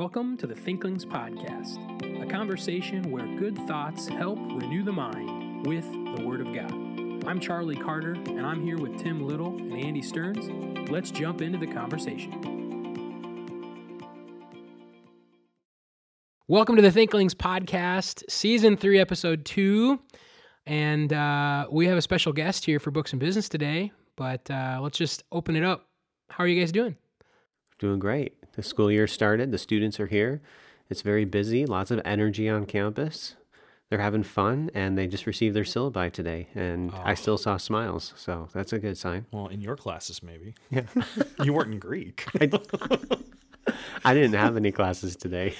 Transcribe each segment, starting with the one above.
Welcome to the Thinklings Podcast, a conversation where good thoughts help renew the mind with the Word of God. I'm Charlie Carter, and I'm here with Tim Little and Andy Stearns. Let's jump into the conversation. Welcome to the Thinklings Podcast, Season 3, Episode 2. And uh, we have a special guest here for Books and Business today, but uh, let's just open it up. How are you guys doing? Doing great. The school year started. The students are here. It's very busy. Lots of energy on campus. They're having fun, and they just received their syllabi today, and I still saw oh. smiles, so that's a good sign. Well, in your classes, maybe. Yeah, You weren't in Greek. I didn't have any classes today.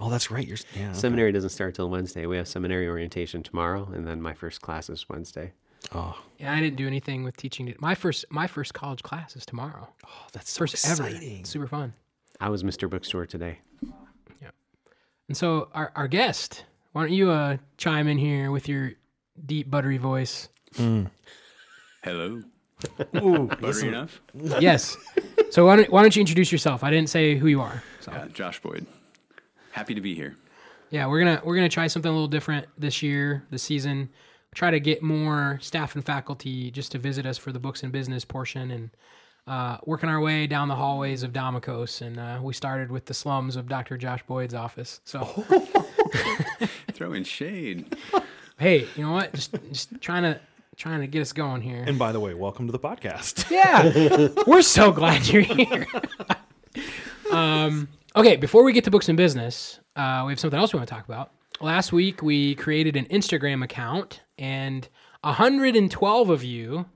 oh, that's right. You're yeah. okay. Seminary doesn't start till Wednesday. We have seminary orientation tomorrow, and then my first class is Wednesday. Oh, Yeah, I didn't do anything with teaching. My first, my first college class is tomorrow. oh, that's so First ever. exciting. It's super fun. I was Mr. Bookstore today. Yeah. And so our, our guest, why don't you uh, chime in here with your deep buttery voice? Hello. Ooh, Buttery listen, enough? yes. So why don't, why don't you introduce yourself? I didn't say who you are. So Yeah, Josh Boyd. Happy to be here. yeah, we're gonna we're gonna try something a little different this year, this season. Try to get more staff and faculty just to visit us for the books and business portion, and uh, working our way down the hallways of Domicos. And uh, we started with the slums of Dr. Josh Boyd's office. So Throwing shade. hey, you know what? Just just trying to trying to get us going here. And by the way, welcome to the podcast. Yeah, we're so glad you're here. um, okay, before we get to books and business, uh, we have something else we want to talk about. Last week, we created an Instagram account, and 112 of you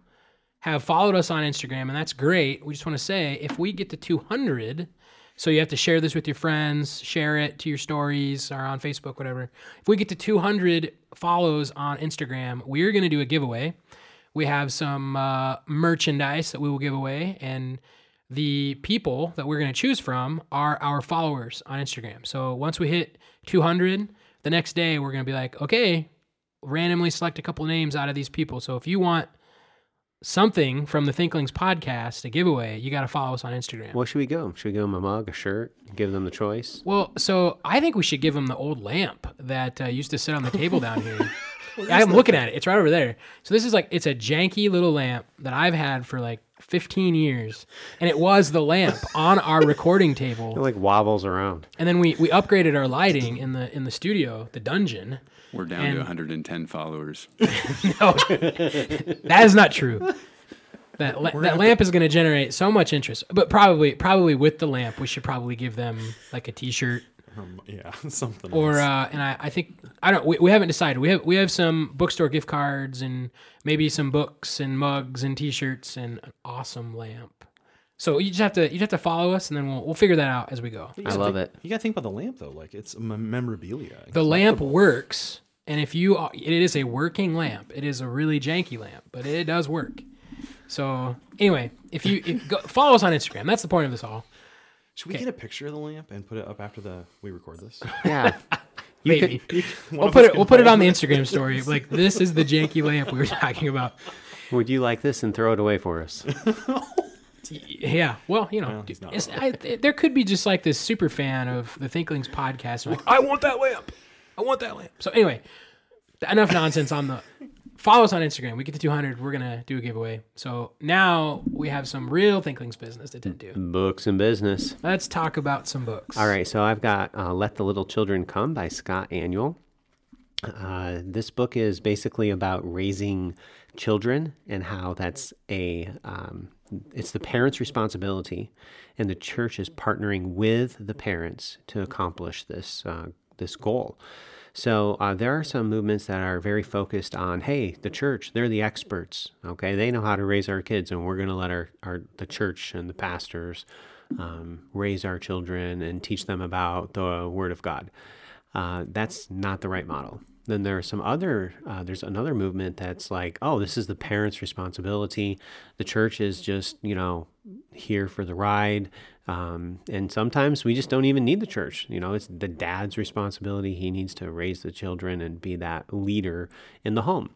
have followed us on Instagram, and that's great. We just want to say if we get to 200, so you have to share this with your friends, share it to your stories or on Facebook, whatever. If we get to 200 follows on Instagram, we're going to do a giveaway. We have some uh, merchandise that we will give away, and the people that we're going to choose from are our followers on Instagram. So once we hit 200, the next day we're going to be like, okay, randomly select a couple names out of these people. So if you want something from the Thinklings podcast, a giveaway, you got to follow us on Instagram. What should we go? Should we give them a mug, a shirt, give them the choice? Well, so I think we should give them the old lamp that uh, used to sit on the table down here. I'm looking at it. It's right over there. So this is like it's a janky little lamp that I've had for like 15 years, and it was the lamp on our recording table. It like wobbles around. And then we we upgraded our lighting in the in the studio, the dungeon. We're down And- to 110 followers. No, that is not true. That la- that lamp is going to generate so much interest, but probably probably with the lamp, we should probably give them like a T-shirt Um, yeah, something. or else. uh, and I, I think I don't we, we haven't decided. We have we have some bookstore gift cards and maybe some books and mugs and T-shirts and an awesome lamp. So you just have to you have to follow us and then we'll we'll figure that out as we go. I love think- it. You gotta think about the lamp though. Like it's mem- memorabilia. The lamp works, and if you are- it is a working lamp. It is a really janky lamp, but it does work. So anyway, if you if, go, follow us on Instagram, that's the point of this all. Should we get a picture of the lamp and put it up after the we record this? Yeah. You Maybe could, One we'll of put us it can we'll put it hold on the Instagram story. Like this is the janky lamp we were talking about. would you like this and throw it away for us? Yeah, well, you know, Well, it's, I, there could be just like this super fan of the Thinklings podcast. Like, I want that lamp. I want that lamp. So anyway, enough nonsense on the. Follow us on Instagram. We get to 200. We're gonna do a giveaway. So now we have some real Thinklings business to tend to. Books and business. Let's talk about some books. All right, so I've got uh, Let the Little Children Come by Scott Aniol. Uh, this book is basically about raising children and how that's a um, it's the parents' responsibility, and the church is partnering with the parents to accomplish this uh, this goal. So uh, there are some movements that are very focused on, hey, the church, they're the experts. Okay, they know how to raise our kids, and we're going to let our, our the church and the pastors um, raise our children and teach them about the Word of God. Uh, that's not the right model. Then there are some other, uh, there's another movement that's like, oh, this is the parents' responsibility. The church is just, you know, here for the ride. Um, and sometimes we just don't even need the church. You know, it's the dad's responsibility. He needs to raise the children and be that leader in the home.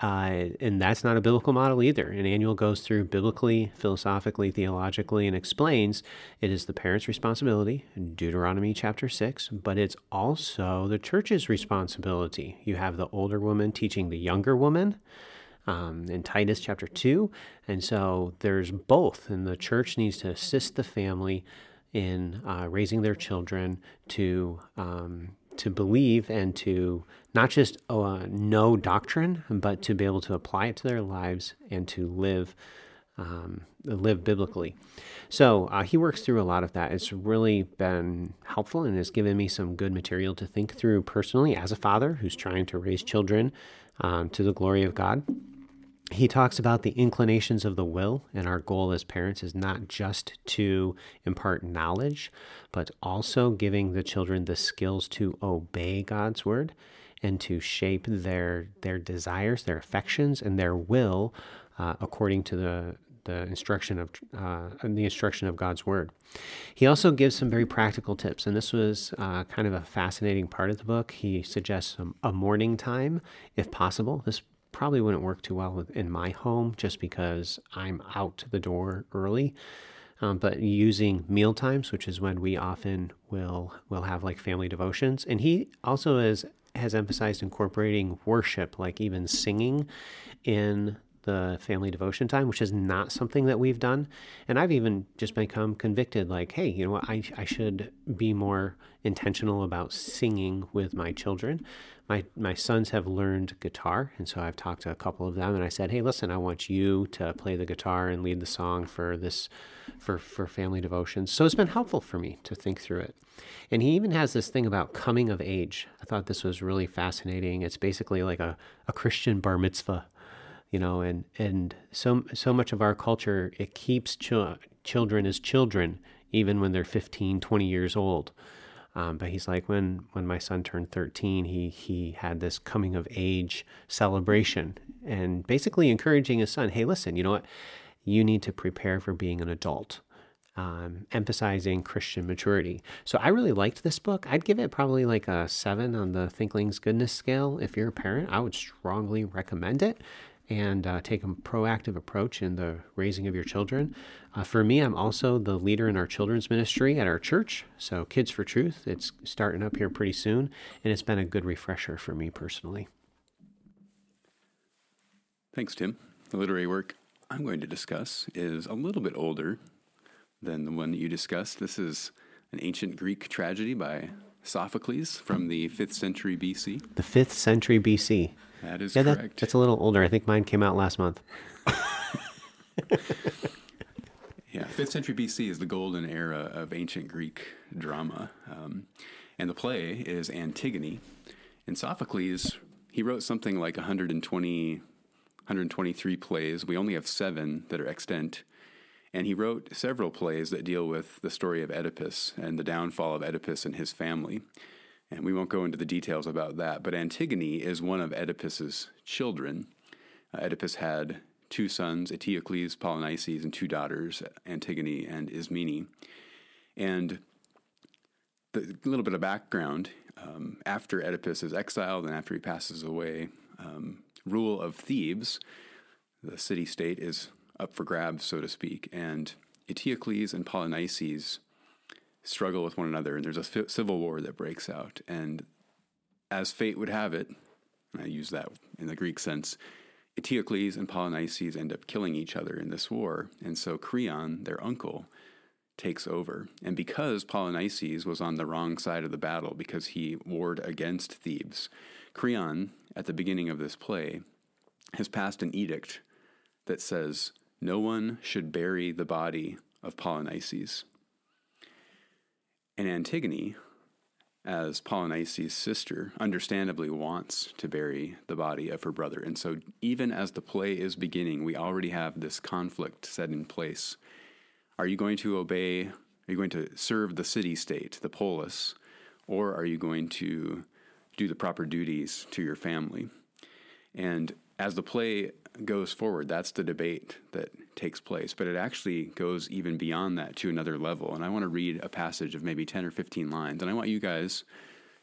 Uh, and that's not a biblical model either. An Aniol goes through biblically, philosophically, theologically, and explains it is the parent's responsibility, Deuteronomy chapter 6, but it's also the church's responsibility. You have the older woman teaching the younger woman um, in Titus chapter 2. And so there's both, and the church needs to assist the family in uh, raising their children to um, to believe and to not just uh, know doctrine, but to be able to apply it to their lives and to live um, live biblically. So uh, he works through a lot of that. It's really been helpful and has given me some good material to think through personally as a father who's trying to raise children um, to the glory of God he talks about the inclinations of the will, and our goal as parents is not just to impart knowledge, but also giving the children the skills to obey God's word and to shape their their desires, their affections, and their will uh, according to the the instruction of uh, the instruction of God's word. He also gives some very practical tips, and this was uh, kind of a fascinating part of the book. He suggests a, morning time, if possible. This probably wouldn't work too well in my home just because I'm out the door early. Um, but using meal times, which is when we often will will have like family devotions, and he also has has emphasized incorporating worship, like even singing, in the family devotion time, which is not something that we've done. And I've even just become convicted like, hey, you know what? I, I should be more intentional about singing with my children. My, my sons have learned guitar, and so I've talked to a couple of them, and I said, "Hey, listen, I want you to play the guitar and lead the song for this, for for family devotions." So it's been helpful for me to think through it. And he even has this thing about coming of age. I thought this was really fascinating. It's basically like a, a Christian bar mitzvah you know and and so so much of our culture it keeps ch- children as children even when they're 15 20 years old um, but he's like when when my son turned 13 he he had this coming of age celebration and basically encouraging his son hey listen you know what you need to prepare for being an adult um, emphasizing Christian maturity. So I really liked this book. I'd give it probably like a seven on the Thinkling's Goodness scale. If you're a parent, I would strongly recommend it and uh, take a proactive approach in the raising of your children. Uh, for me, I'm also the leader in our children's ministry at our church. So, Kids for Truth, it's starting up here pretty soon, and it's been a good refresher for me personally. Thanks, Tim. The literary work I'm going to discuss is a little bit older than the one that you discussed. This is an ancient Greek tragedy by Sophocles from the 5th century BC. The 5th century BC. That is yeah, correct. That, that's a little older. I think mine came out last month. yeah, 5th century BC is the golden era of ancient Greek drama. Um, and the play is Antigone. And Sophocles, he wrote something like 120, 123 plays. We only have seven that are extant. And he wrote several plays that deal with the story of Oedipus and the downfall of Oedipus and his family. And we won't go into the details about that, but Antigone is one of Oedipus's children. Uh, Oedipus had two sons, Eteocles, Polynices, and two daughters, Antigone and Ismene. And a little bit of background um, after Oedipus is exiled and after he passes away, um, rule of Thebes, the city state, is up for grabs, so to speak. And Eteocles and Polynices struggle with one another, and there's a civil war that breaks out. And as fate would have it, and I use that in the Greek sense, Eteocles and Polynices end up killing each other in this war. And so Creon, their uncle, takes over. And because Polynices was on the wrong side of the battle, because he warred against Thebes, Creon, at the beginning of this play, has passed an edict that says no one should bury the body of Polynices. And Antigone, as Polynices' sister, understandably wants to bury the body of her brother. And so, even as the play is beginning, we already have this conflict set in place. Are you going to obey? Are you going to serve the city state, the polis, or are you going to do the proper duties to your family? And as the play goes forward, that's the debate that takes place. But it actually goes even beyond that to another level. And I want to read a passage of maybe 10 or 15 lines. And I want you guys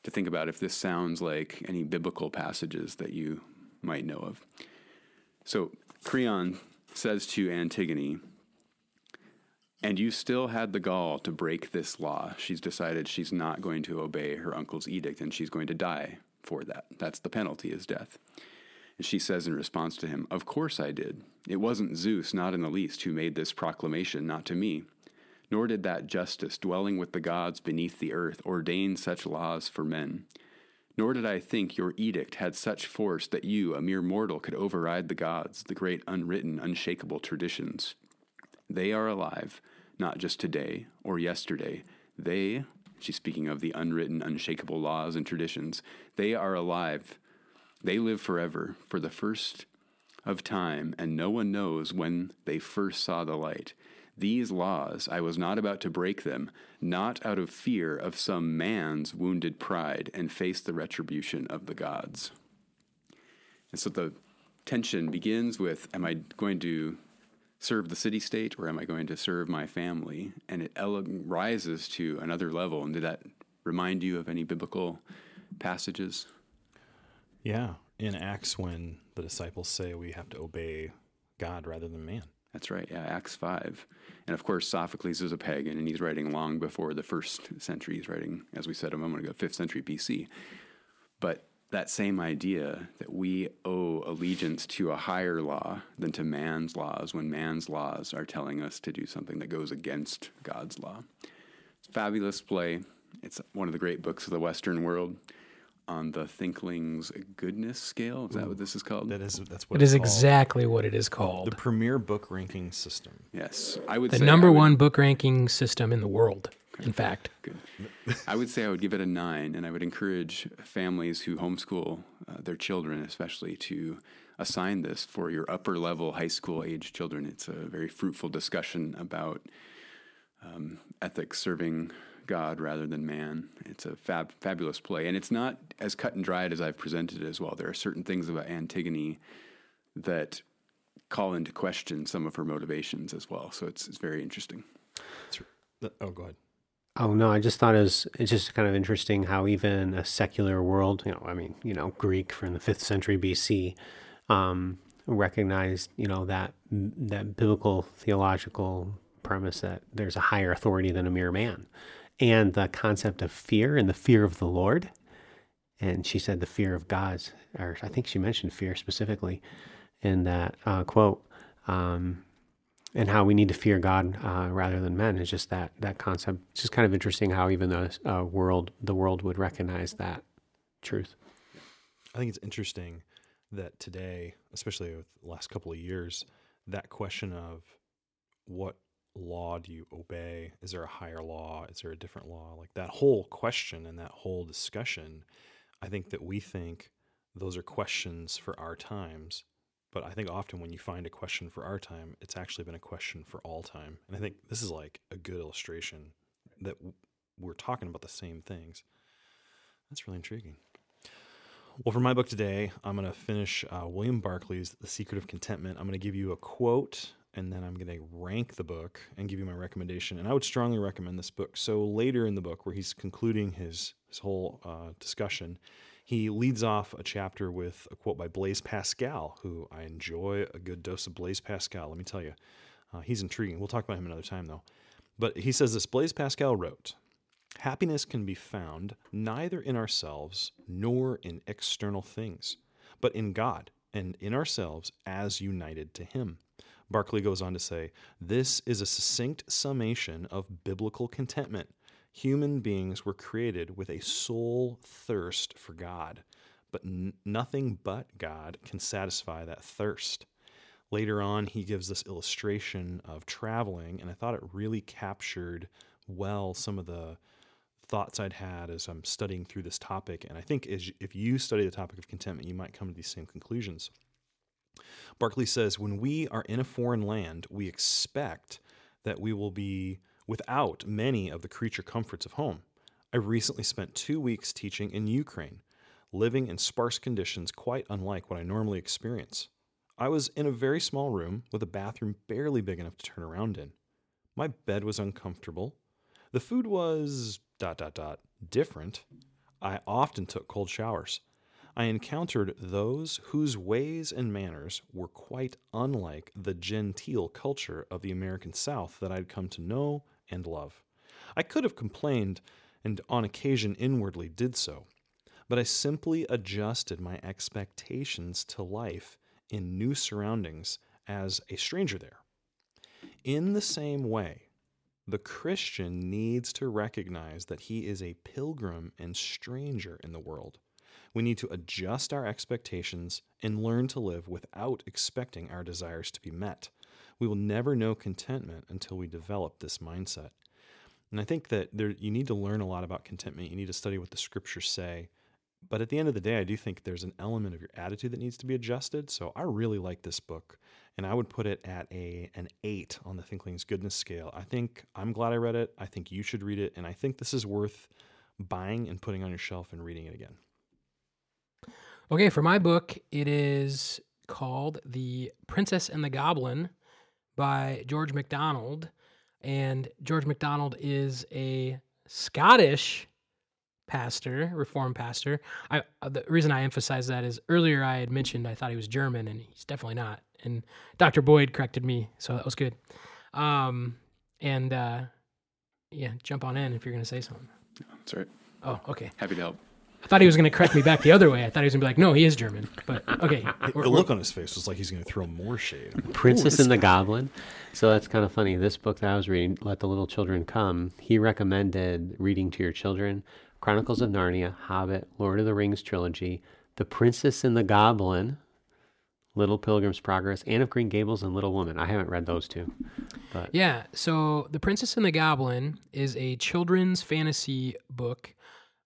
to think about if this sounds like any biblical passages that you might know of. So Creon says to Antigone, and you still had the gall to break this law. She's decided she's not going to obey her uncle's edict and she's going to die for that. That's the penalty is death. And she says in response to him, Of course I did. It wasn't Zeus, not in the least, who made this proclamation, not to me. Nor did that justice, dwelling with the gods beneath the earth, ordain such laws for men. Nor did I think your edict had such force that you, a mere mortal, could override the gods, the great unwritten, unshakable traditions. They are alive, not just today or yesterday. They, she's speaking of the unwritten, unshakable laws and traditions, they are alive. They live forever, for the first of time, and no one knows when they first saw the light. These laws, I was not about to break them, not out of fear of some man's wounded pride, and face the retribution of the gods. And so the tension begins with Am I going to serve the city state or am I going to serve my family? And it ele- rises to another level. And did that remind you of any biblical passages? Yeah, in Acts, when the disciples say we have to obey God rather than man. That's right, yeah, Acts 5. And of course, Sophocles is a pagan, and he's writing long before the first century. He's writing, as we said a moment ago, 5th century BC. But that same idea that we owe allegiance to a higher law than to man's laws when man's laws are telling us to do something that goes against God's law. It's a fabulous play. It's one of the great books of the Western world on the Thinkling's goodness scale. Is that what this is called? That is that's what it's is called. exactly what it is called. the premier book ranking system. yes, I would The say number would- one book ranking system in the world, in fact. Good. I would say I would give it a nine, and I would encourage families who homeschool uh, their children, especially, to assign this for your upper level high school age children. It's a very fruitful discussion about um, ethics serving God rather than man. It's a fab, fabulous play, and it's not as cut and dried as I've presented it as well. There are certain things about Antigone that call into question some of her motivations as well. So it's, it's very interesting. That- oh, go ahead. Oh no, I just thought it was it's just kind of interesting how even a secular world, you know, I mean, you know, Greek from the fifth century BC, um, recognized, you know, that that biblical theological premise that there's a higher authority than a mere man, and the concept of fear and the fear of the Lord, and she said the fear of God's, or I think she mentioned fear specifically, in that uh, quote. Um, and how we need to fear God uh, rather than men is just that that concept. It's just kind of interesting how even the uh, world the world would recognize that truth. I think it's interesting that today, especially with the last couple of years, that question of what law do you obey? Is there a higher law? Is there a different law? Like that whole question and that whole discussion, I think that we think those are questions for our times. But I think often when you find a question for our time, it's actually been a question for all time. And I think this is like a good illustration that we're talking about the same things. That's really intriguing. Well, for my book today, I'm going to finish uh, William Barclay's The Secret of Contentment. I'm going to give you a quote and then I'm going to rank the book and give you my recommendation. And I would strongly recommend this book. So later in the book, where he's concluding his, his whole uh, discussion, he leads off a chapter with a quote by Blaise Pascal, who I enjoy a good dose of Blaise Pascal. Let me tell you, uh, he's intriguing. We'll talk about him another time, though. But he says this Blaise Pascal wrote, Happiness can be found neither in ourselves nor in external things, but in God and in ourselves as united to Him. Barclay goes on to say, This is a succinct summation of biblical contentment. Human beings were created with a soul thirst for God, but n- nothing but God can satisfy that thirst. Later on, he gives this illustration of traveling, and I thought it really captured well some of the thoughts I'd had as I'm studying through this topic. And I think as, if you study the topic of contentment, you might come to these same conclusions. Barclay says, when we are in a foreign land, we expect that we will be without many of the creature comforts of home. I recently spent two weeks teaching in Ukraine, living in sparse conditions quite unlike what I normally experience. I was in a very small room with a bathroom barely big enough to turn around in. My bed was uncomfortable. The food was dot dot dot different. I often took cold showers. I encountered those whose ways and manners were quite unlike the genteel culture of the American South that I'd come to know and love. I could have complained, and on occasion inwardly did so, but I simply adjusted my expectations to life in new surroundings as a stranger there. In the same way, the Christian needs to recognize that he is a pilgrim and stranger in the world. We need to adjust our expectations and learn to live without expecting our desires to be met. We will never know contentment until we develop this mindset. And I think that there, you need to learn a lot about contentment. You need to study what the scriptures say. But at the end of the day, I do think there's an element of your attitude that needs to be adjusted. So I really like this book, and I would put it at a an eight on the Thinkling's goodness scale. I think I'm glad I read it. I think you should read it, and I think this is worth buying and putting on your shelf and reading it again. Okay, for my book, it is called The Princess and the Goblin by George MacDonald. And George MacDonald is a Scottish pastor, reformed pastor. I uh, the reason I emphasize that is earlier I had mentioned I thought he was German and he's definitely not. And Dr. Boyd corrected me, so that was good. Um and uh yeah, jump on in if you're going to say something. That's right. Oh, okay. Happy to help. I thought he was going to correct me back the other way. I thought he was going to be like, "No, he is German." But okay. The we're- look on his face was like he's going to throw more shade. I'm like, Princess and the guy." Goblin. So that's kind of funny. This book that I was reading, Let the Little Children Come, he recommended reading to your children Chronicles of Narnia, Hobbit, Lord of the Rings trilogy, The Princess and the Goblin, Little Pilgrim's Progress, Anne of Green Gables, and Little Woman. I haven't read those two. But Yeah. So, The Princess and the Goblin is a children's fantasy book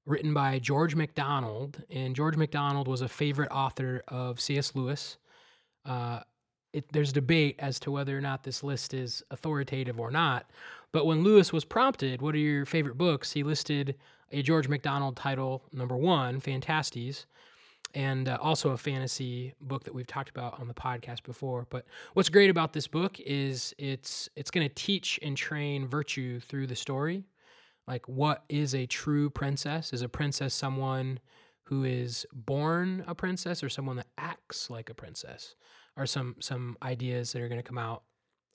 written by George MacDonald. And George MacDonald was a favorite author of C.S. Lewis. Uh, it, there's debate as to whether or not this list is authoritative or not. But when Lewis was prompted, what are your favorite books? He listed a George MacDonald title, number one, Phantastes, and uh, also a fantasy book that we've talked about on the podcast before. But what's great about this book is it's it's going to teach and train virtue through the story. Like what is a true princess? Is a princess someone who is born a princess or someone that acts like a princess? Are some some ideas that are going to come out.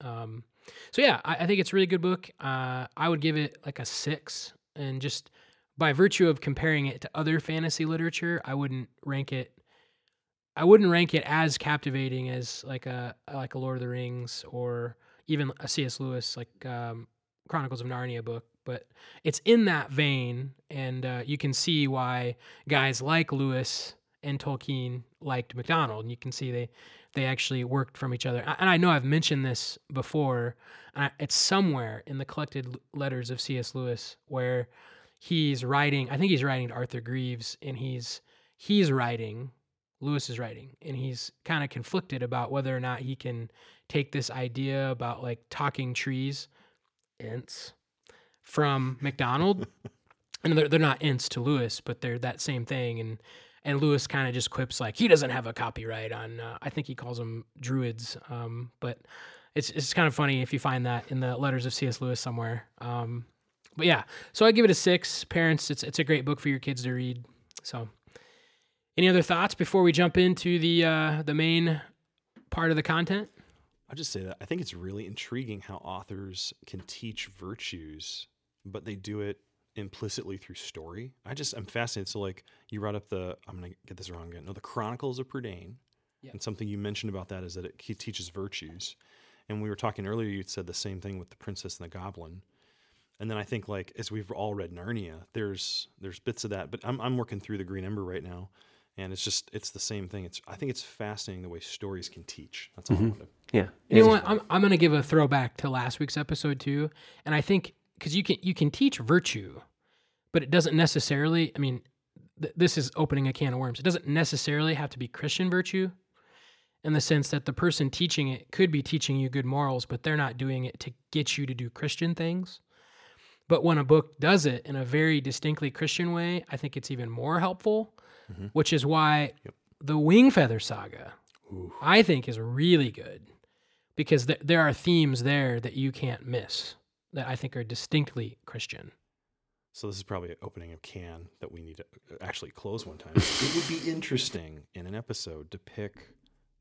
Um, so yeah, I, I think it's a really good book. Uh, I would give it like a six, and just by virtue of comparing it to other fantasy literature, I wouldn't rank it. I wouldn't rank it as captivating as like a like a Lord of the Rings or even a C.S. Lewis like um, Chronicles of Narnia book, but it's in that vein, and uh, you can see why guys like Lewis and Tolkien liked MacDonald, and you can see they they actually worked from each other. And I know I've mentioned this before. Uh, it's somewhere in the collected letters of C.S. Lewis where he's writing. I think he's writing to Arthur Greeves, and he's he's writing. Lewis is writing, and he's kind of conflicted about whether or not he can take this idea about like talking trees, Ents, from MacDonald. and they're, they're not Ents to Lewis, but they're that same thing. And and Lewis kind of just quips like he doesn't have a copyright on. Uh, I think he calls them druids. Um, but it's it's kind of funny if you find that in the letters of C.S. Lewis somewhere. Um, but yeah, so I give it a six. Parents, it's it's a great book for your kids to read. So, any other thoughts before we jump into the uh, the main part of the content? I'll just say that I think it's really intriguing how authors can teach virtues, but they do it implicitly through story. I just I'm fascinated. So like you brought up the I'm gonna get this wrong again. No, the Chronicles of Prydain. Yeah. And something you mentioned about that is that it he teaches virtues. And we were talking earlier, you said the same thing with the Princess and the Goblin. And then I think like as we've all read Narnia, there's there's bits of that. But I'm I'm working through the Green Ember right now, and it's just it's the same thing. It's I think it's fascinating the way stories can teach. That's all I mm-hmm. wanted. yeah. You know what? I'm I'm gonna give a throwback to last week's episode too, and I think because you can you can teach virtue, but it doesn't necessarily. I mean, th- this is opening a can of worms. It doesn't necessarily have to be Christian virtue, in the sense that the person teaching it could be teaching you good morals, but they're not doing it to get you to do Christian things. But when a book does it in a very distinctly Christian way, I think it's even more helpful, Mhm. which is why the Wingfeather Saga. I think, is really good because th- there are themes there that you can't miss that I think are distinctly Christian. So this is probably an opening of can that we need to uh, actually close one time. it would be interesting in an episode to pick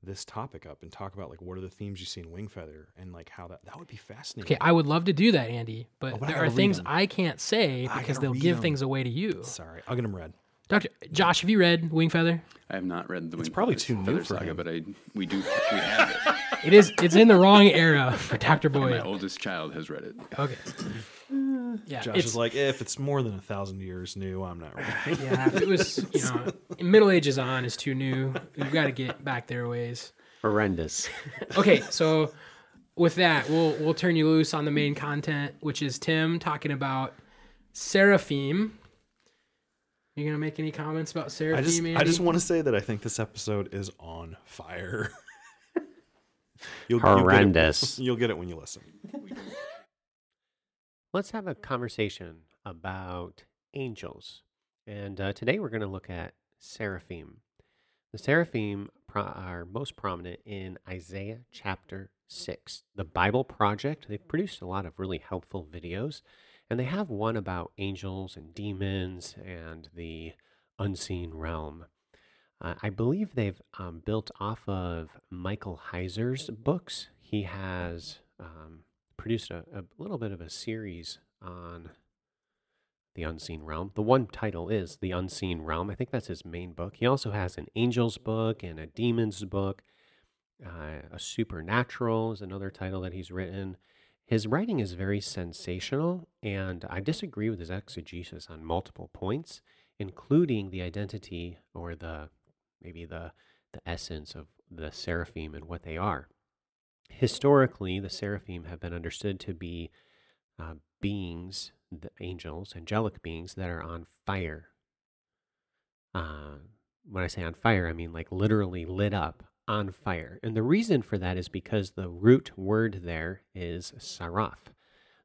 this topic up and talk about like what are the themes you see in Wingfeather and like how that that would be fascinating. Okay, I would love to do that, Andy, but Oh, but there are things things 'em. I can't say because they'll give give 'em. things away to you. Sorry, I'll get them read. Doctor Josh, have you read Wingfeather? I have not read the. It's probably too new Feather for Saga, him. but I we do we have it. It is. It's in the wrong era for Doctor Boy. My Boyd. oldest child has read it. Okay. Yeah, Josh it's, is like, eh, if it's more than a thousand years new, I'm not ready. yeah. If it was, you know, Middle Ages on is too new. We've got to get back their ways. Horrendous. Okay, so with that, we'll we'll turn you loose on the main content, which is Tim talking about Seraphim. You gonna make any comments about Seraphim? I just, Andy? I just want to say that I think this episode is on fire. you'll, Horrendous. You'll get, it, you'll get it when you listen. Let's have a conversation about angels. And uh, today we're going to look at seraphim. The seraphim pro- are most prominent in Isaiah chapter 6. The Bible Project, they've produced a lot of really helpful videos, and they have one about angels and demons and the unseen realm. Uh, I believe they've um, built off of Michael Heiser's books. He has um, produced a, a little bit of a series on the unseen realm. The one title is The Unseen Realm. I think that's his main book. He also has an angels book and a demons book. Uh, a supernatural is another title that he's written. His writing is very sensational, and I disagree with his exegesis on multiple points, including the identity or the maybe the the essence of the seraphim and what they are. Historically, the seraphim have been understood to be uh, beings, the angels, angelic beings that are on fire. Uh, when I say on fire, I mean like literally lit up on fire. And the reason for that is because the root word there is saraf.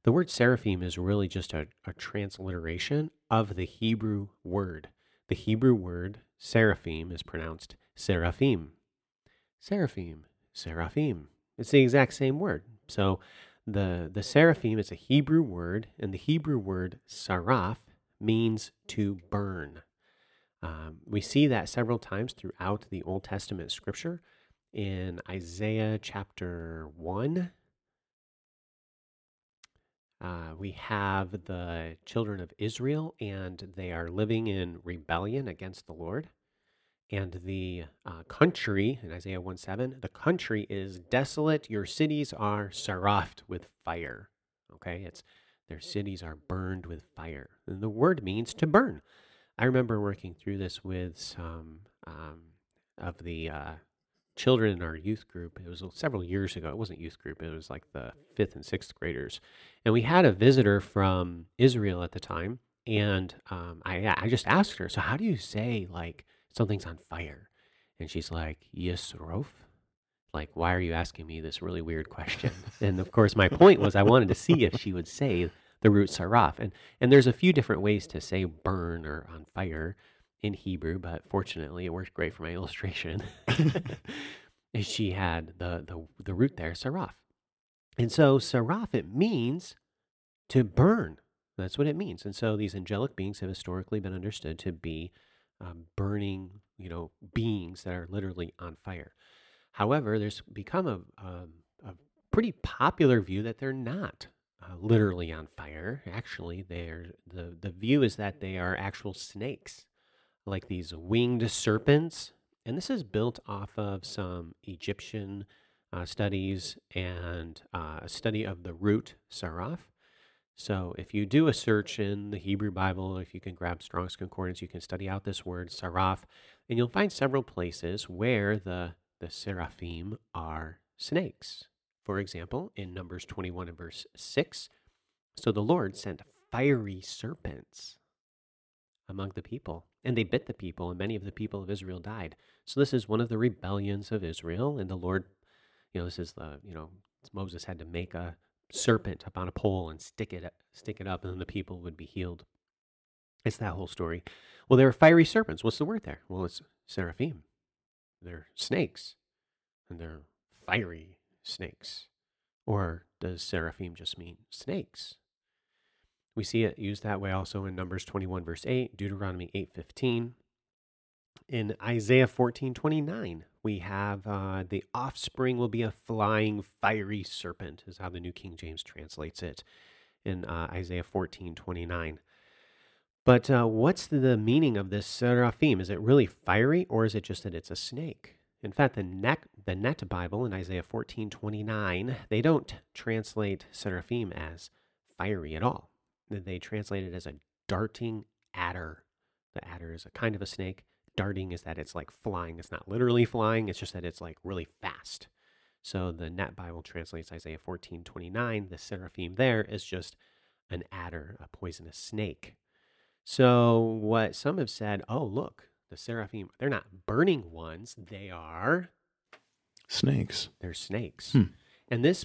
The word seraphim is really just a, a transliteration of the Hebrew word. The Hebrew word seraphim is pronounced seraphim. Seraphim, seraphim. It's the exact same word. So the the seraphim is a Hebrew word, and the Hebrew word saraf means to burn. Um, we see that several times throughout the Old Testament scripture. In Isaiah chapter 1, uh, we have the children of Israel, and they are living in rebellion against the Lord. And the uh, country, in Isaiah 1 7, the country is desolate. Your cities are sarafed with fire. Okay, it's their cities are burned with fire. And the word means to burn. I remember working through this with some um, of the uh, children in our youth group. It was several years ago. It wasn't youth group, it was like the fifth and sixth graders. And we had a visitor from Israel at the time. And um, I, I just asked her, So, how do you say, like, something's on fire? And she's like, Yisrof. Like, why are you asking me this really weird question? and of course, my point was I wanted to see if she would say the root saraf. And, and there's a few different ways to say burn or on fire in Hebrew, but fortunately, it worked great for my illustration. She had the, the, the root there, saraf. And so, saraf, it means to burn. That's what it means. And so, these angelic beings have historically been understood to be um, burning, you know, beings that are literally on fire. However, there's become a, a, a pretty popular view that they're not uh, literally on fire. Actually, they're the the view is that they are actual snakes, like these winged serpents. And this is built off of some Egyptian uh, studies and uh, a study of the root saraf. So, if you do a search in the Hebrew Bible, if you can grab Strong's Concordance, you can study out this word saraf, and you'll find several places where the the seraphim are snakes. For example, in Numbers 21 and verse 6, so the Lord sent fiery serpents among the people, and they bit the people, and many of the people of Israel died. So this is one of the rebellions of Israel, and the Lord, you know, this is the, you know, Moses had to make a serpent up on a pole and stick it stick it up, and then the people would be healed. It's that whole story. Well, there are fiery serpents. What's the word there? Well, it's seraphim. They're snakes, and they're fiery snakes. Or does seraphim just mean snakes? We see it used that way also in Numbers 21, verse 8, Deuteronomy 8, 15. In Isaiah 14, 29, we have uh, the offspring will be a flying fiery serpent, is how the New King James translates it in uh, Isaiah 14, 29. But uh, what's the meaning of this seraphim? Is it really fiery or is it just that it's a snake? In fact, the Net, the Net Bible in Isaiah 14 29, they don't translate seraphim as fiery at all. They translate it as a darting adder. The adder is a kind of a snake. Darting is that it's like flying. It's not literally flying, it's just that it's like really fast. So the Net Bible translates Isaiah 14 29. The seraphim there is just an adder, a poisonous snake. So, what some have said, oh, look, the seraphim, they're not burning ones, they are Snakes. they're snakes. Hmm. And this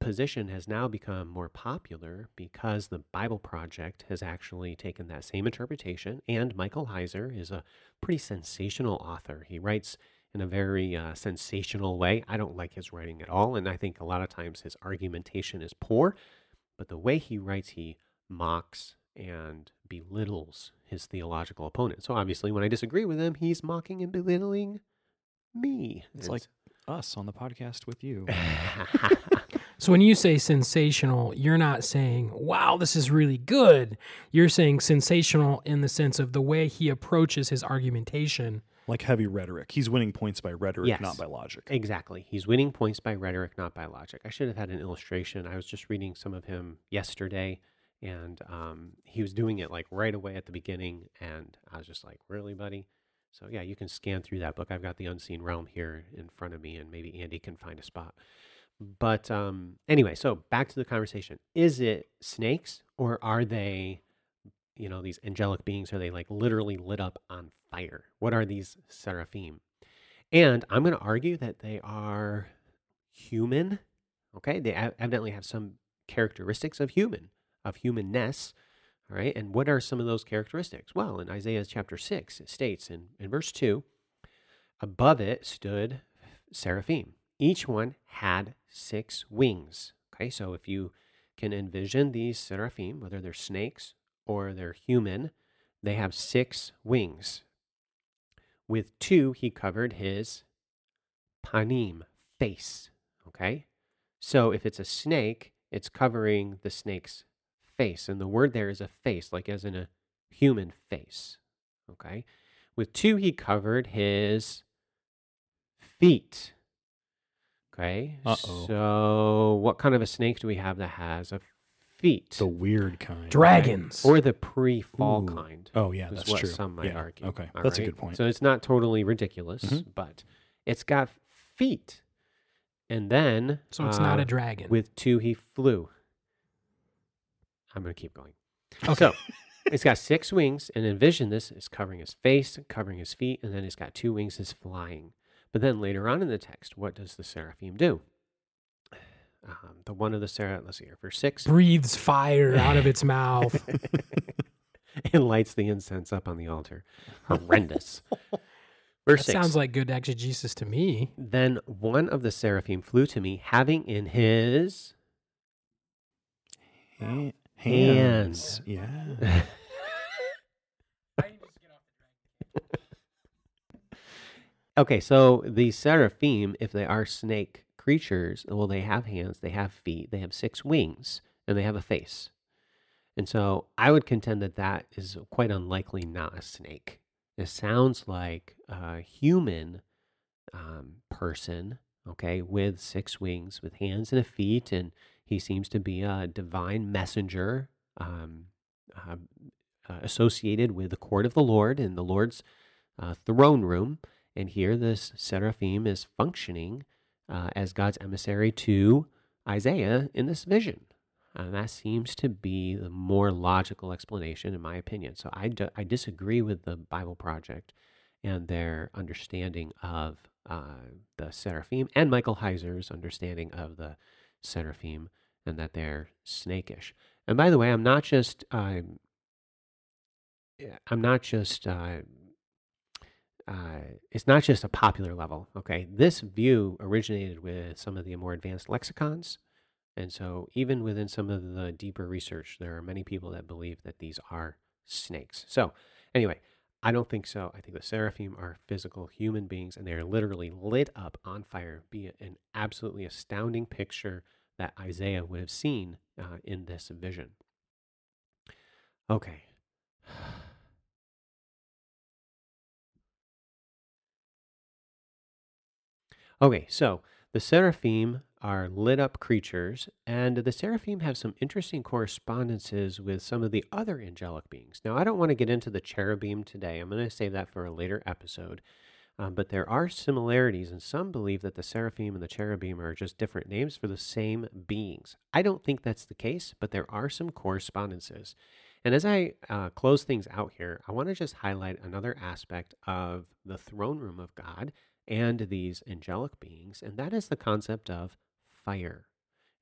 position has now become more popular because the Bible Project has actually taken that same interpretation. And Michael Heiser is a pretty sensational author. He writes in a very uh, sensational way. I don't like his writing at all. And I think a lot of times his argumentation is poor. But the way he writes, he mocks and belittles his theological opponent. So obviously, when I disagree with him, he's mocking and belittling me. It's like us on the podcast with you. So when you say sensational, you're not saying, wow, this is really good. You're saying sensational in the sense of the way he approaches his argumentation. like heavy rhetoric. He's winning points by rhetoric, Yes. not by logic. Exactly. He's winning points by rhetoric, not by logic. I should have had an illustration. I was just reading some of him yesterday, and um, he was doing it like right away at the beginning, and I was just like, "Really, buddy?" So yeah, you can scan through that book. I've got the Unseen Realm here in front of me, and maybe Andy can find a spot. But um, anyway, so back to the conversation: Is it snakes, or are they? You know, these angelic beings, are they like literally lit up on fire? What are these seraphim? And I'm going to argue that they are human. Okay. They evidently have some characteristics of human, of humanness. All right. And what are some of those characteristics? Well, in Isaiah chapter 6, it states in, in verse 2 above it stood seraphim. Each one had six wings. Okay. So if you can envision these seraphim, whether they're snakes or they're human, they have six wings. With two, he covered his panim, face. Okay? So if it's a snake, it's covering the snake's face. And the word there is a face, like as in a human face. Okay? With two, he covered his feet. Okay? Uh-oh. So what kind of a snake do we have that has a feet? The weird kind. Dragons. or the pre-fall kind. Oh yeah, that's what true. some might Yeah, argue. Okay, All that's a good point. So it's not totally ridiculous, Mhm. but it's got feet. And then So it's not uh, a dragon. with two he flew. I'm going to keep going. okay. So it's got six wings, and envision this is covering his face, covering his feet, and then it's got two wings is flying. But then later on in the text, what does the seraphim do? Um, the one of the seraphim, let's see here, verse six, Breathes fire out of its mouth. and lights the incense up on the altar. Horrendous. Verse That six. sounds like good exegesis to me. Then one of the seraphim flew to me, having in his Hands. hands. Yeah. Okay, so the seraphim, if they are snake creatures, well, they have hands, they have feet, they have six wings, and they have a face. And so I would contend that that is quite unlikely not a snake. It sounds like a human um, person, okay, with six wings, with hands and a feet, and he seems to be a divine messenger um, uh, uh, associated with the court of the Lord and the Lord's uh, throne room. And here, this seraphim is functioning uh, as God's emissary to Isaiah in this vision. And that seems to be the more logical explanation, in my opinion. So I, I disagree with the Bible Project and their understanding of uh, the seraphim and Michael Heiser's understanding of the seraphim and that they're snakish. And by the way, I'm not just um, I'm not just uh, uh, it's not just a popular level. Okay, this view originated with some of the more advanced lexicons And so, even within some of the deeper research, there are many people that believe that these are snakes. So, anyway, I don't think so. I think the seraphim are physical human beings and they are literally lit up on fire, be an absolutely astounding picture that Isaiah would have seen uh, in this vision. Okay. Okay, so the seraphim are lit up creatures, and the seraphim have some interesting correspondences with some of the other angelic beings. Now, I don't want to get into the cherubim today, I'm going to save that for a later episode. Um, but there are similarities, and some believe that the seraphim and the cherubim are just different names for the same beings. I don't think that's the case, but there are some correspondences. And as I uh, close things out here, I want to just highlight another aspect of the throne room of God and these angelic beings, and that is the concept of fire.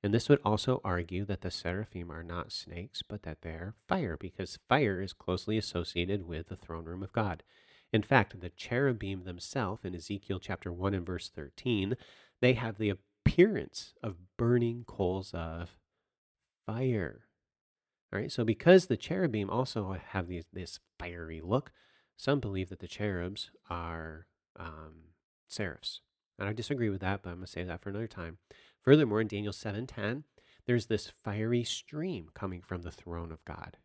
And this would also argue that the seraphim are not snakes, but that they're fire, because fire is closely associated with the throne room of God. In fact, the cherubim themselves in Ezekiel chapter 1 and verse 13, they have the appearance of burning coals of fire. All right, so because the cherubim also have these, this fiery look, some believe that the cherubs are um, seraphs. And I disagree with that, but I'm going to save that for another time. Furthermore, in Daniel 7:10, there's this fiery stream coming from the throne of God.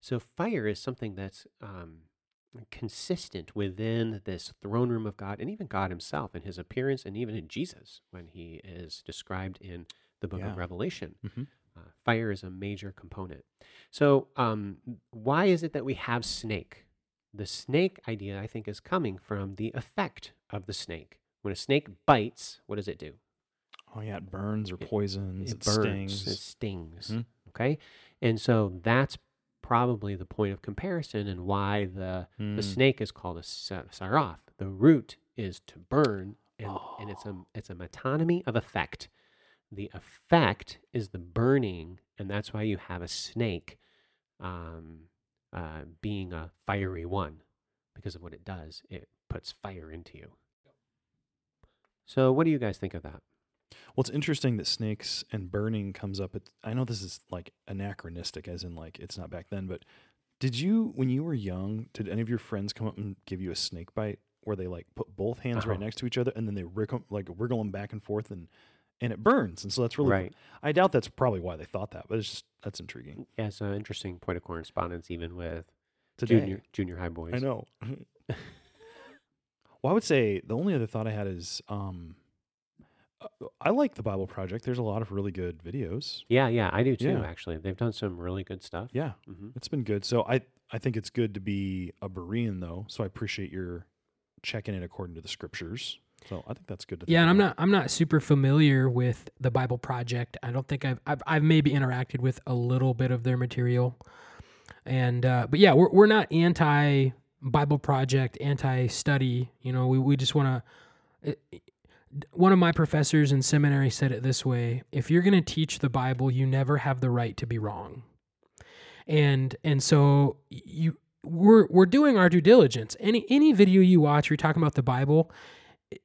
So fire is something that's um, consistent within this throne room of God and even God himself in his appearance and even in Jesus when he is described in the book Yeah. of Revelation. Mhm. Uh, fire is a major component. So, um, why is it that we have snake? The snake idea, I think, is coming from the effect of the snake. When a snake bites, what does it do? Oh yeah, it burns or poisons. It, it burns, stings. it stings. Mhm. Okay, and so that's probably the point of comparison and why the the Mm. snake is called a sa- saraf. The root is to burn, and, and it's a it's a metonymy of effect. The effect is the burning, and that's why you have a snake um, uh, being a fiery one because of what it does. It puts fire into you. So, what do you guys think of that? Well, it's interesting that snakes and burning comes up. At, I know this is like anachronistic, as in like it's not back then. But did you, when you were young, did any of your friends come up and give you a snake bite where they like put both hands right Uh-huh. next to each other and then they wriggle, like wriggle them back and forth and and it burns. And so that's really Right. I doubt that's probably why they thought that, but it's just that's intriguing. Yeah, it's an interesting point of correspondence, even with Today, junior junior high boys. I know. well, I would say the only other thought I had is um, uh, I like the Bible Project. There's a lot of really good videos. Yeah, yeah, I do too. Yeah. Actually, they've done some really good stuff. Yeah, hmm it's been good. So I I think it's good to be a Berean though. So I appreciate your checking it according to the scriptures. So I think that's good to. Yeah, think and I'm about. not I'm not super familiar with the Bible Project. I don't think I've I've, I've maybe interacted with a little bit of their material, and uh, but yeah, we're we're not anti Bible Project, anti study. You know, we we just want to. Eh, eh, one of my professors in seminary said it this way: If you're going to teach the Bible, you never have the right to be wrong. And and so you we're we're doing our due diligence. Any any video you watch, you're talking about the Bible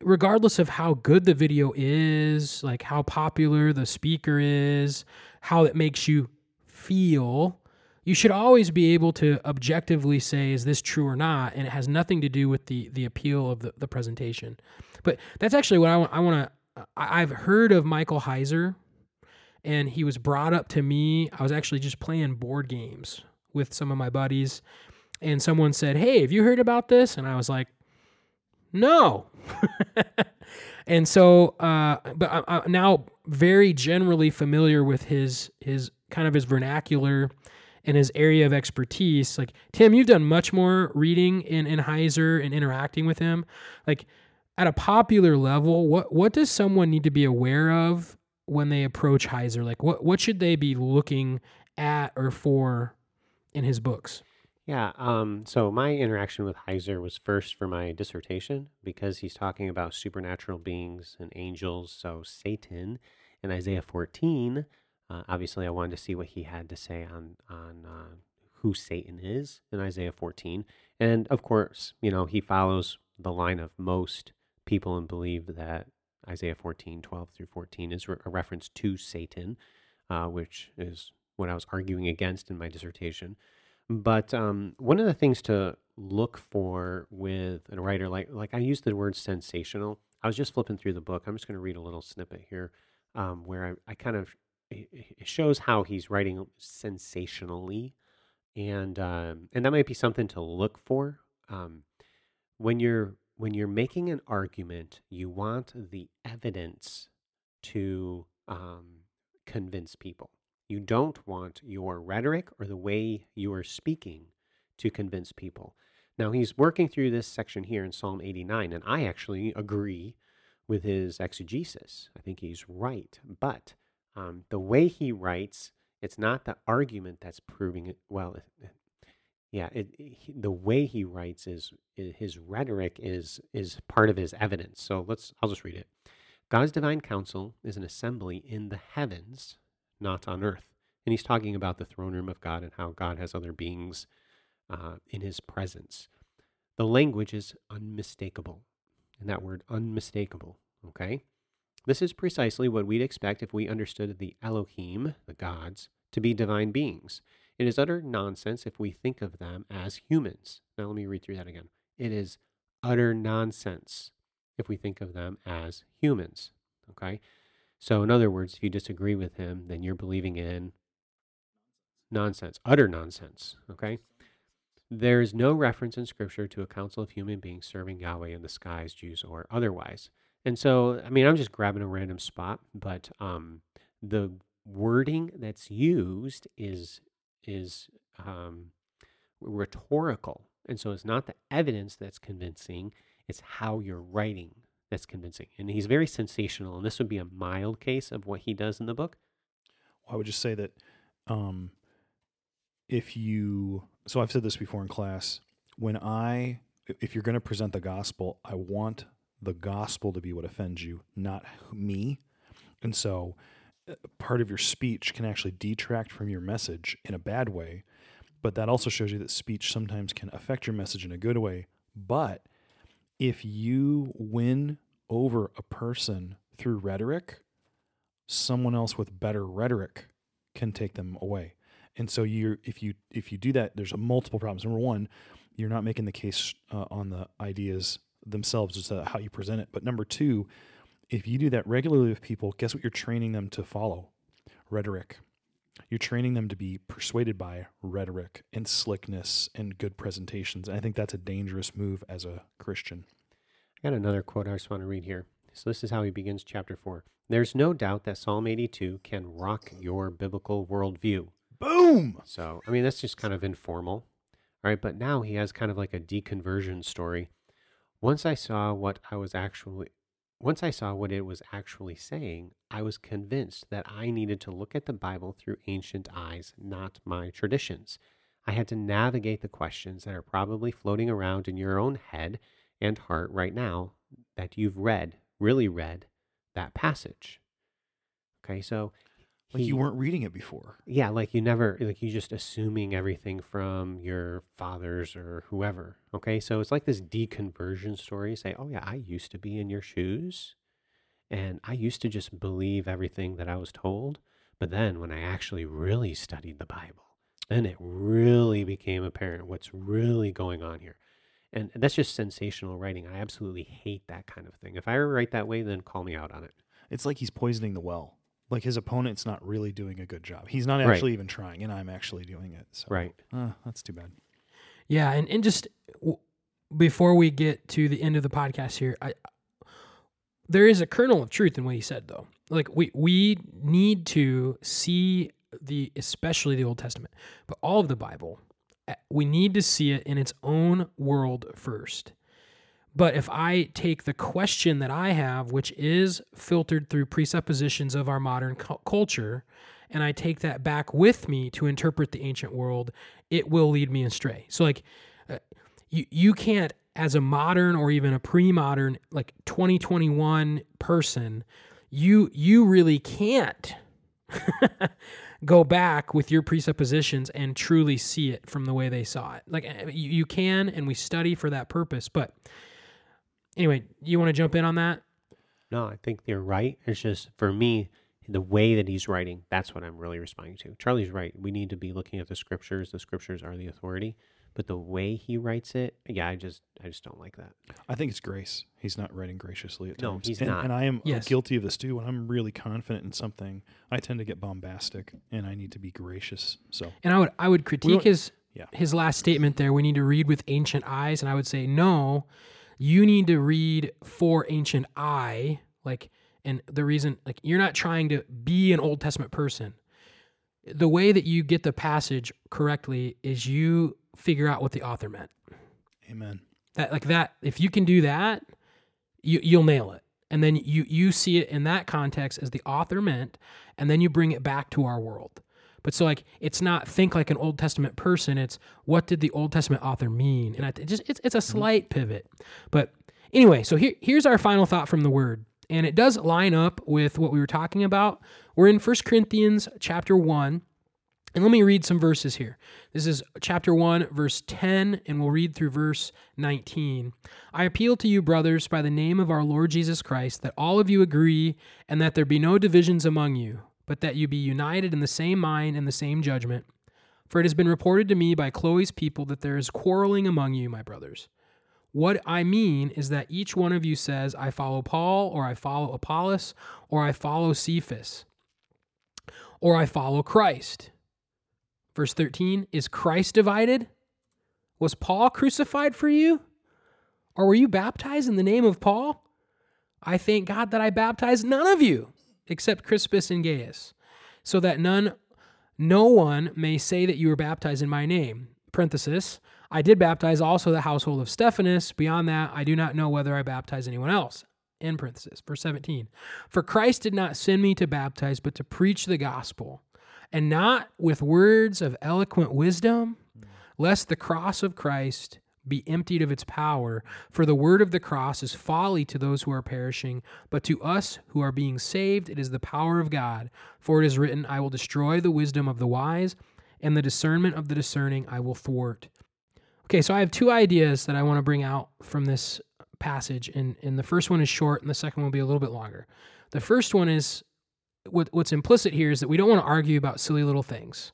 regardless of how good the video is, like how popular the speaker is, how it makes you feel, you should always be able to objectively say, is this true or not? And it has nothing to do with the the appeal of the, the presentation. But that's actually what I want. I want to. I've heard of Michael Heiser, and he was brought up to me. I was actually just playing board games with some of my buddies, and someone said, "Hey, have you heard about this?" And I was like, "No." and so, uh, but I, I'm now very generally familiar with his his kind of his vernacular and his area of expertise. Like Tim, you've done much more reading in in Heiser and interacting with him. Like at a popular level, what what does someone need to be aware of when they approach Heiser? Like what what should they be looking at or for in his books? Yeah. Um, so my interaction with Heiser was first for my dissertation because he's talking about supernatural beings and angels. So Satan in Isaiah 14. Uh, obviously, I wanted to see what he had to say on on uh, who Satan is in Isaiah 14, and of course, you know he follows the line of most people and believe that Isaiah 14, 12 through 14 is re- a reference to Satan. uh, which is what I was arguing against in my dissertation. But um, one of the things to look for with a writer, like like I used the word sensational. I was just flipping through the book. I'm just going to read a little snippet here, um, where I, I kind of it shows how he's writing sensationally, and um, and that might be something to look for. Um, when you're when you're making an argument, you want the evidence to um, convince people. You don't want your rhetoric or the way you are speaking to convince people. Now, he's working through this section here in Psalm 89, and I actually agree with his exegesis. I think he's right. But um, the way he writes, it's not the argument that's proving it. Well, yeah, it, he, the way he writes is, is his rhetoric is is part of his evidence. So let's. I'll just read it. God's divine council is an assembly in the heavens, not on earth. And he's talking about the throne room of God and how God has other beings uh, in his presence. The language is unmistakable. And that word unmistakable, okay? This is precisely what we'd expect if we understood the Elohim, the gods, to be divine beings. It is utter nonsense if we think of them as humans. Now, let me read through that again. It is utter nonsense if we think of them as humans. Okay? So, in other words, if you disagree with him, then you're believing in nonsense, utter nonsense. Okay? There is no reference in Scripture to a council of human beings serving Yahweh in the skies, Jews or otherwise. And so, I mean, I'm just grabbing a random spot, but um, the wording that's used is is um, rhetorical, and so it's not the evidence that's convincing; it's how you're writing that's convincing. And he's very sensational, and this would be a mild case of what he does in the book. I would just say that um, if you, so I've said this before in class, when I, if you're going to present the gospel, I want the gospel to be what offends you, not me. And so uh, part of your speech can actually detract from your message in a bad way. But that also shows you that speech sometimes can affect your message in a good way. But if you win over a person through rhetoric, someone else with better rhetoric can take them away. And so you if you if you do that, there's multiple problems. Number one, you're not making the case uh, on the ideas themselves, just uh, how you present it. But number two, if you do that regularly with people, guess what you're training them to follow? Rhetoric. You're training them to be persuaded by rhetoric and slickness and good presentations. And I think that's a dangerous move as a Christian. I got another quote I just want to read here. So this is how he begins chapter 4. There's no doubt that Psalm 82 can rock your biblical worldview. Boom! So, I mean, that's just kind of informal. All right, but now he has kind of like a deconversion story. Once I saw what I was actually once I saw what it was actually saying, I was convinced that I needed to look at the Bible through ancient eyes, not my traditions. I had to navigate the questions that are probably floating around in your own head and heart right now that you've read, really read that passage. Okay, so Like he- you weren't reading it before. yeah, like you never, like you just assuming everything from your fathers or whoever. Okay, so it's like this deconversion story. Say, oh yeah, I used to be in your shoes, and I used to just believe everything that I was told. But then when I actually really studied the Bible, then it really became apparent what's really going on here. And that's just sensational writing. I absolutely hate that kind of thing. If I ever write that way, then call me out on it. It's like he's poisoning the well. Like his opponent's not really doing a good job. He's not Right. actually even trying, and I'm actually doing it. So, Right. uh, that's too bad. Yeah, and, and just w- before we get to the end of the podcast here, I there is a kernel of truth in what he said though. Like we we need to see the especially the Old Testament, but all of the Bible. uh, We need to see it in its own world first. But if I take the question that I have, which is filtered through presuppositions of our modern cu- culture, and I take that back with me to interpret the ancient world, it will lead me astray. So, like, uh, you you can't, as a modern or even a pre-modern, like 2021 person, you you really can't go back with your presuppositions and truly see it from the way they saw it. Like uh, you, you can, and we study for that purpose. But anyway, you want to jump in on that? No, I think they're right. It's just for me, the way that he's writing, that's what I'm really responding to. Charlie's right. We need to be looking at the scriptures. The scriptures are the authority. But the way he writes it, yeah, I just I just don't like that. I think it's grace. He's not writing graciously at No, times. he's and, not. And I am Yes. guilty of this too. When I'm really confident in something, I tend to get bombastic, and I need to be gracious. So And I would I would critique his Yeah. his last statement there. We need to read with ancient eyes, and I would say no. You need to read for ancient eye, like, and the reason like you're not trying to be an Old Testament person. The way that you get the passage correctly is you figure out what the author meant. Amen. That like that. If you can do that, you you'll nail it. And then you you see it in that context as the author meant, and then you bring it back to our world. But so like it's not think like an Old Testament person. It's what did the Old Testament author mean? And I it just it's it's a mm-hmm. slight pivot. But anyway, so here here's our final thought from the word. And it does line up with what we were talking about. We're in 1 Corinthians chapter 1. And let me read some verses here. This is chapter 1, verse 10, and we'll read through verse 19. I appeal to you, brothers, by the name of our Lord Jesus Christ, that all of you agree, and that there be no divisions among you, but that you be united in the same mind and the same judgment. For it has been reported to me by Chloe's people that there is quarreling among you, my brothers. What I mean is that each one of you says, I follow Paul, or I follow Apollos, or I follow Cephas, or I follow Christ. Verse 13 Is Christ divided? Was Paul crucified for you? Or were you baptized in the name of Paul? I thank God that I baptized none of you except Crispus and Gaius, so that none no one may say that you were baptized in my name. Parenthesis. I did baptize also the household of Stephanas. Beyond that, I do not know whether I baptized anyone else. In parenthesis. Verse 17. For Christ did not send me to baptize, but to preach the gospel, and not with words of eloquent wisdom, lest the cross of Christ be emptied of its power. For the word of the cross is folly to those who are perishing, but to us who are being saved, it is the power of God. For it is written, I will destroy the wisdom of the wise, and the discernment of the discerning I will thwart. Okay, so I have two ideas that I want to bring out from this passage, and, and the first one is short, and the second one will be a little bit longer. The first one is what, what's implicit here is that we don't want to argue about silly little things.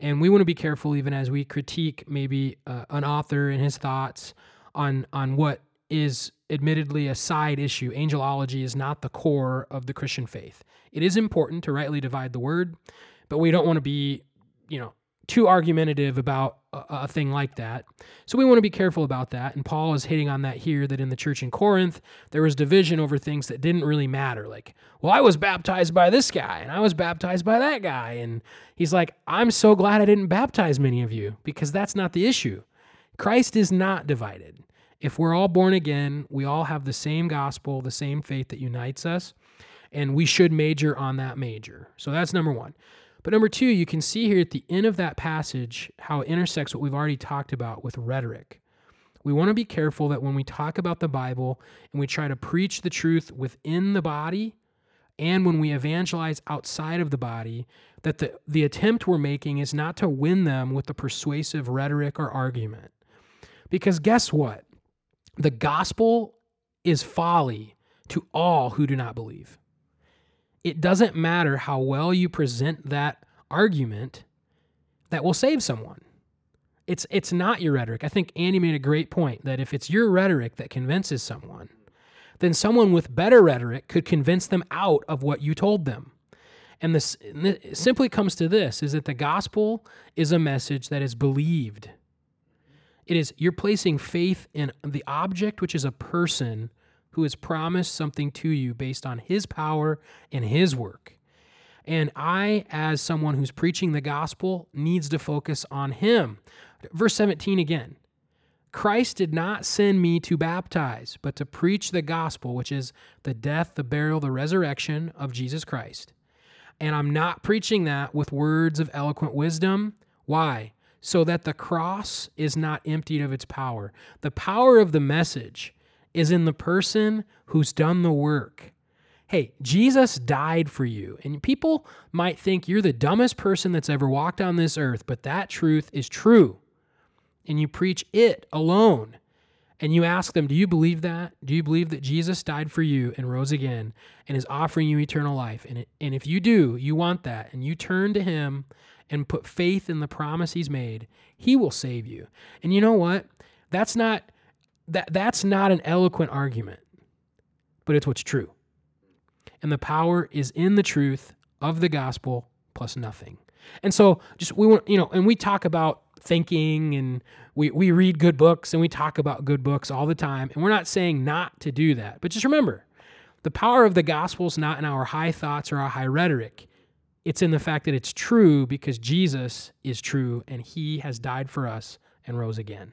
And we want to be careful even as we critique maybe uh, an author and his thoughts on on what is admittedly a side issue. Angelology is not the core of the Christian faith. It is important to rightly divide the word, but we don't want to be, you know, too argumentative about a, a thing like that. So we want to be careful about that. And Paul is hitting on that here that in the church in Corinth, there was division over things that didn't really matter. Like, well, I was baptized by this guy and I was baptized by that guy. And he's like, I'm so glad I didn't baptize many of you because that's not the issue. Christ is not divided. If we're all born again, we all have the same gospel, the same faith that unites us, and we should major on that major. So that's number one. But number two, you can see here at the end of that passage how it intersects what we've already talked about with rhetoric. We want to be careful that when we talk about the Bible and we try to preach the truth within the body, and when we evangelize outside of the body, that the, the attempt we're making is not to win them with the persuasive rhetoric or argument. Because guess what? The gospel is folly to all who do not believe. It doesn't matter how well you present that argument that will save someone. It's it's not your rhetoric. I think Andy made a great point that if it's your rhetoric that convinces someone, then someone with better rhetoric could convince them out of what you told them. And this simply comes to this is that the gospel is a message that is believed. It is you're placing faith in the object which is a person who has promised something to you based on his power and his work. And I, as someone who's preaching the gospel, needs to focus on him. Verse 17 again Christ did not send me to baptize, but to preach the gospel, which is the death, the burial, the resurrection of Jesus Christ. And I'm not preaching that with words of eloquent wisdom. Why? So that the cross is not emptied of its power. The power of the message is in the person who's done the work. Hey, Jesus died for you. And people might think you're the dumbest person that's ever walked on this earth, but that truth is true. And you preach it alone. and you ask them, Do you believe that? Do you believe that Jesus died for you and rose again and is offering you eternal life? And, it, and if you do, you want that, and you turn to Him and put faith in the promise He's made, He will save you. And you know what? That's not that that's not an eloquent argument, but it's what's true. And the power is in the truth of the gospel plus nothing. And so just we want you know, and we talk about thinking and we, we read good books and we talk about good books all the time. And we're not saying not to do that. But just remember, the power of the gospel is not in our high thoughts or our high rhetoric. It's in the fact that it's true because Jesus is true and he has died for us and rose again.